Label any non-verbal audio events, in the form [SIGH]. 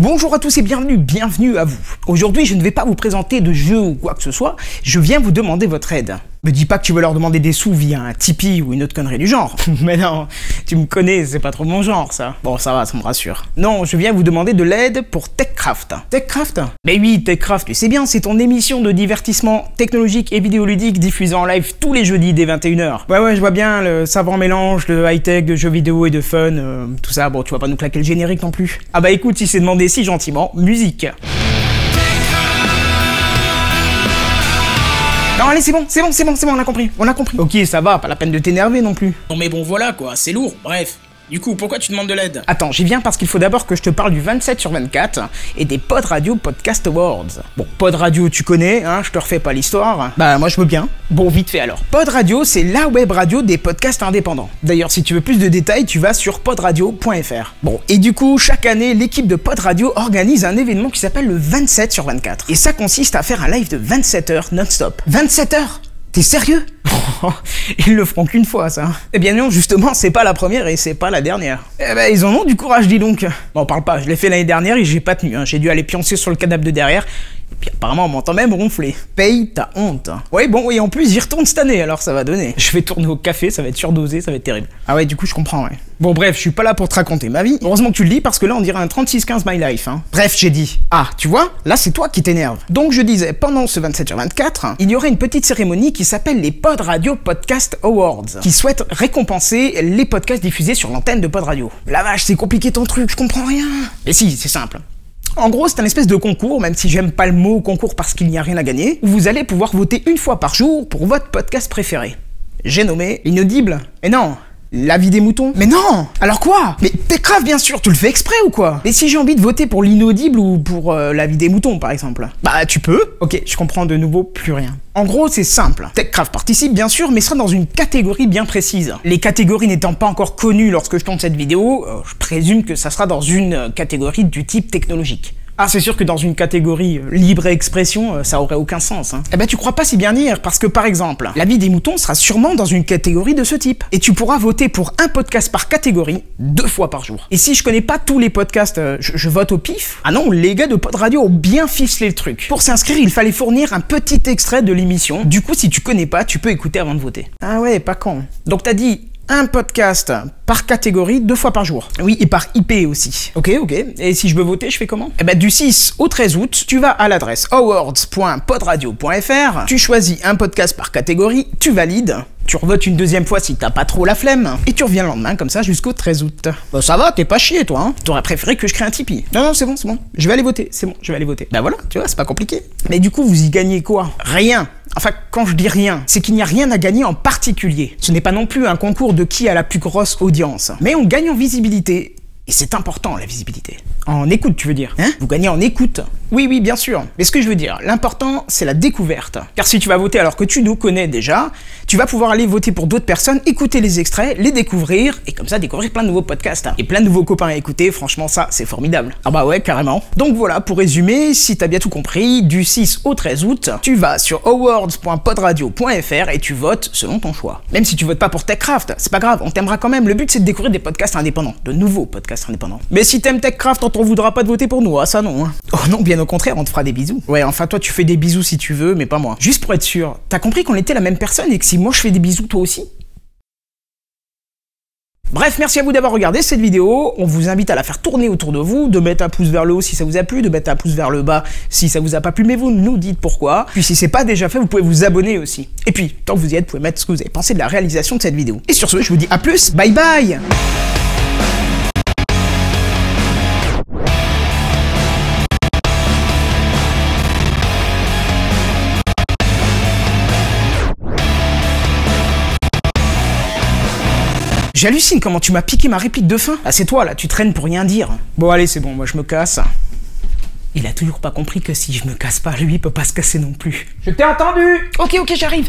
Bonjour à tous et bienvenue, bienvenue à vous. Aujourd'hui, je ne vais pas vous présenter de jeu ou quoi que ce soit, je viens vous demander votre aide. Me dis pas que tu veux leur demander des sous via un Tipeee ou une autre connerie du genre. [LAUGHS] Mais non, tu me connais, c'est pas trop mon genre ça. Bon, ça va, ça me rassure. Non, je viens vous demander de l'aide pour TechCraft. TechCraft Mais oui, TechCraft, tu sais bien, c'est ton émission de divertissement technologique et vidéoludique diffusée en live tous les jeudis dès 21h. Ouais, ouais, je vois bien le savant mélange de high-tech, de jeux vidéo et de fun, euh, tout ça. Bon, tu vas pas nous claquer le générique non plus. Ah bah écoute, si c'est demandé si gentiment, musique. Non, allez, c'est bon, c'est bon, c'est bon, c'est bon, on a compris, on a compris. Ok, ça va, pas la peine de t'énerver non plus. Non mais bon voilà quoi, c'est lourd, bref. Du coup, pourquoi tu demandes de l'aide? Attends, j'y viens parce qu'il faut d'abord que je te parle du 27 sur 24 et des Pod Radio Podcast Awards. Bon, Pod Radio, tu connais, hein, je te refais pas l'histoire. Bah, moi je veux bien. Bon, vite fait alors. Pod Radio, c'est la web radio des podcasts indépendants. D'ailleurs, si tu veux plus de détails, tu vas sur podradio.fr. Bon, et du coup, chaque année, l'équipe de Pod Radio organise un événement qui s'appelle le 27 sur 24. Et ça consiste à faire un live de 27 heures non-stop. 27 heures? T'es sérieux? [LAUGHS] Ils le feront qu'une fois, ça. Eh bien non, justement, c'est pas la première et c'est pas la dernière. Eh ben, ils en ont du courage, dis donc. Bon, on parle pas, je l'ai fait l'année dernière et j'ai pas tenu. Hein. J'ai dû aller pioncer sur le cadavre de derrière. Puis apparemment, on m'entend même ronfler. Paye ta honte. Oui, bon, et en plus, j'y retourne cette année, alors ça va donner. Je vais tourner au café, ça va être surdosé, ça va être terrible. Ah ouais, du coup, je comprends, ouais. Bon, bref, je suis pas là pour te raconter ma vie. Heureusement que tu le dis, parce que là, on dirait un 36-15 My Life, hein. Bref, j'ai dit. Ah, tu vois, là, c'est toi qui t'énerve. Donc, je disais, pendant ce 27 sur 24, il y aurait une petite cérémonie qui s'appelle les Pod Radio Podcast Awards, qui souhaite récompenser les podcasts diffusés sur l'antenne de Pod Radio. La vache, c'est compliqué ton truc, je comprends rien. Mais si, c'est simple. En gros, c'est un espèce de concours, même si j'aime pas le mot concours parce qu'il n'y a rien à gagner, où vous allez pouvoir voter une fois par jour pour votre podcast préféré. J'ai nommé Inaudible. Et non, la vie des moutons Mais non Alors quoi? Mais t'es grave bien sûr, tu le fais exprès ou quoi? Et si j'ai envie de voter pour l'inaudible ou pour euh, la vie des moutons par exemple Bah tu peux Ok, je comprends de nouveau plus rien. En gros, c'est simple. TechCraft participe bien sûr, mais sera dans une catégorie bien précise. Les catégories n'étant pas encore connues lorsque je tourne cette vidéo, euh, je présume que ça sera dans une euh, catégorie du type technologique. Ah, c'est sûr que dans une catégorie euh, libre expression, euh, ça aurait aucun sens. Hein. Eh ben, tu crois pas si bien dire, parce que par exemple, la vie des moutons sera sûrement dans une catégorie de ce type. Et tu pourras voter pour un podcast par catégorie, deux fois par jour. Et si je connais pas tous les podcasts, euh, je, je vote au pif? Ah non, les gars de Pod Radio ont bien ficelé le truc. Pour s'inscrire, il fallait fournir un petit extrait de l'émission. Du coup, si tu connais pas, tu peux écouter avant de voter. Ah ouais, pas con. Donc t'as dit un podcast par catégorie deux fois par jour. Oui, et par IP aussi. Ok, ok. Et si je veux voter, je fais comment? Eh ben, du 6 au 13 août, tu vas à l'adresse awards.podradio.fr, tu choisis un podcast par catégorie, tu valides, tu revotes une deuxième fois si t'as pas trop la flemme, et tu reviens le lendemain comme ça jusqu'au 13 août. Bah ça va, t'es pas chier toi, hein T'aurais préféré que je crée un Tipeee. Non, non, c'est bon, c'est bon. Je vais aller voter, c'est bon, je vais aller voter. Bah voilà, tu vois, c'est pas compliqué. Mais du coup, vous y gagnez quoi? Rien. Enfin, quand je dis rien, c'est qu'il n'y a rien à gagner en particulier. Ce n'est pas non plus un concours de qui a la plus grosse audience. Mais on gagne en visibilité. Et c'est important, la visibilité. En écoute, tu veux dire Hein? Vous gagnez en écoute Oui, oui, bien sûr. Mais ce que je veux dire, l'important, c'est la découverte. Car si tu vas voter alors que tu nous connais déjà, tu vas pouvoir aller voter pour d'autres personnes, écouter les extraits, les découvrir, et comme ça découvrir plein de nouveaux podcasts. Et plein de nouveaux copains à écouter, franchement, ça, c'est formidable. Ah bah ouais, carrément. Donc voilà, pour résumer, si t'as bien tout compris, du 6 au 13 août, tu vas sur awards.podradio.fr et tu votes selon ton choix. Même si tu votes pas pour TechCraft, c'est pas grave, on t'aimera quand même. Le but, c'est de découvrir des podcasts indépendants, de nouveaux podcasts indépendants. Mais si t'aimes TechCraft, on t'en voudra pas de voter pour nous, ah ça non. Hein. Oh non, au contraire, on te fera des bisous. Ouais, enfin toi tu fais des bisous si tu veux, mais pas moi. Juste pour être sûr, t'as compris qu'on était la même personne et que si moi je fais des bisous, toi aussi? Bref, merci à vous d'avoir regardé cette vidéo. On vous invite à la faire tourner autour de vous, de mettre un pouce vers le haut si ça vous a plu, de mettre un pouce vers le bas si ça vous a pas plu, mais vous nous dites pourquoi. Puis si c'est pas déjà fait, vous pouvez vous abonner aussi. Et puis, tant que vous y êtes, vous pouvez mettre ce que vous avez pensé de la réalisation de cette vidéo. Et sur ce, je vous dis à plus, bye bye J'hallucine comment tu m'as piqué ma réplique de fin. Ah c'est toi là, tu traînes pour rien dire. Bon allez c'est bon, moi je me casse. Il a toujours pas compris que si je me casse pas, lui il peut pas se casser non plus. Je t'ai entendu Ok ok j'arrive.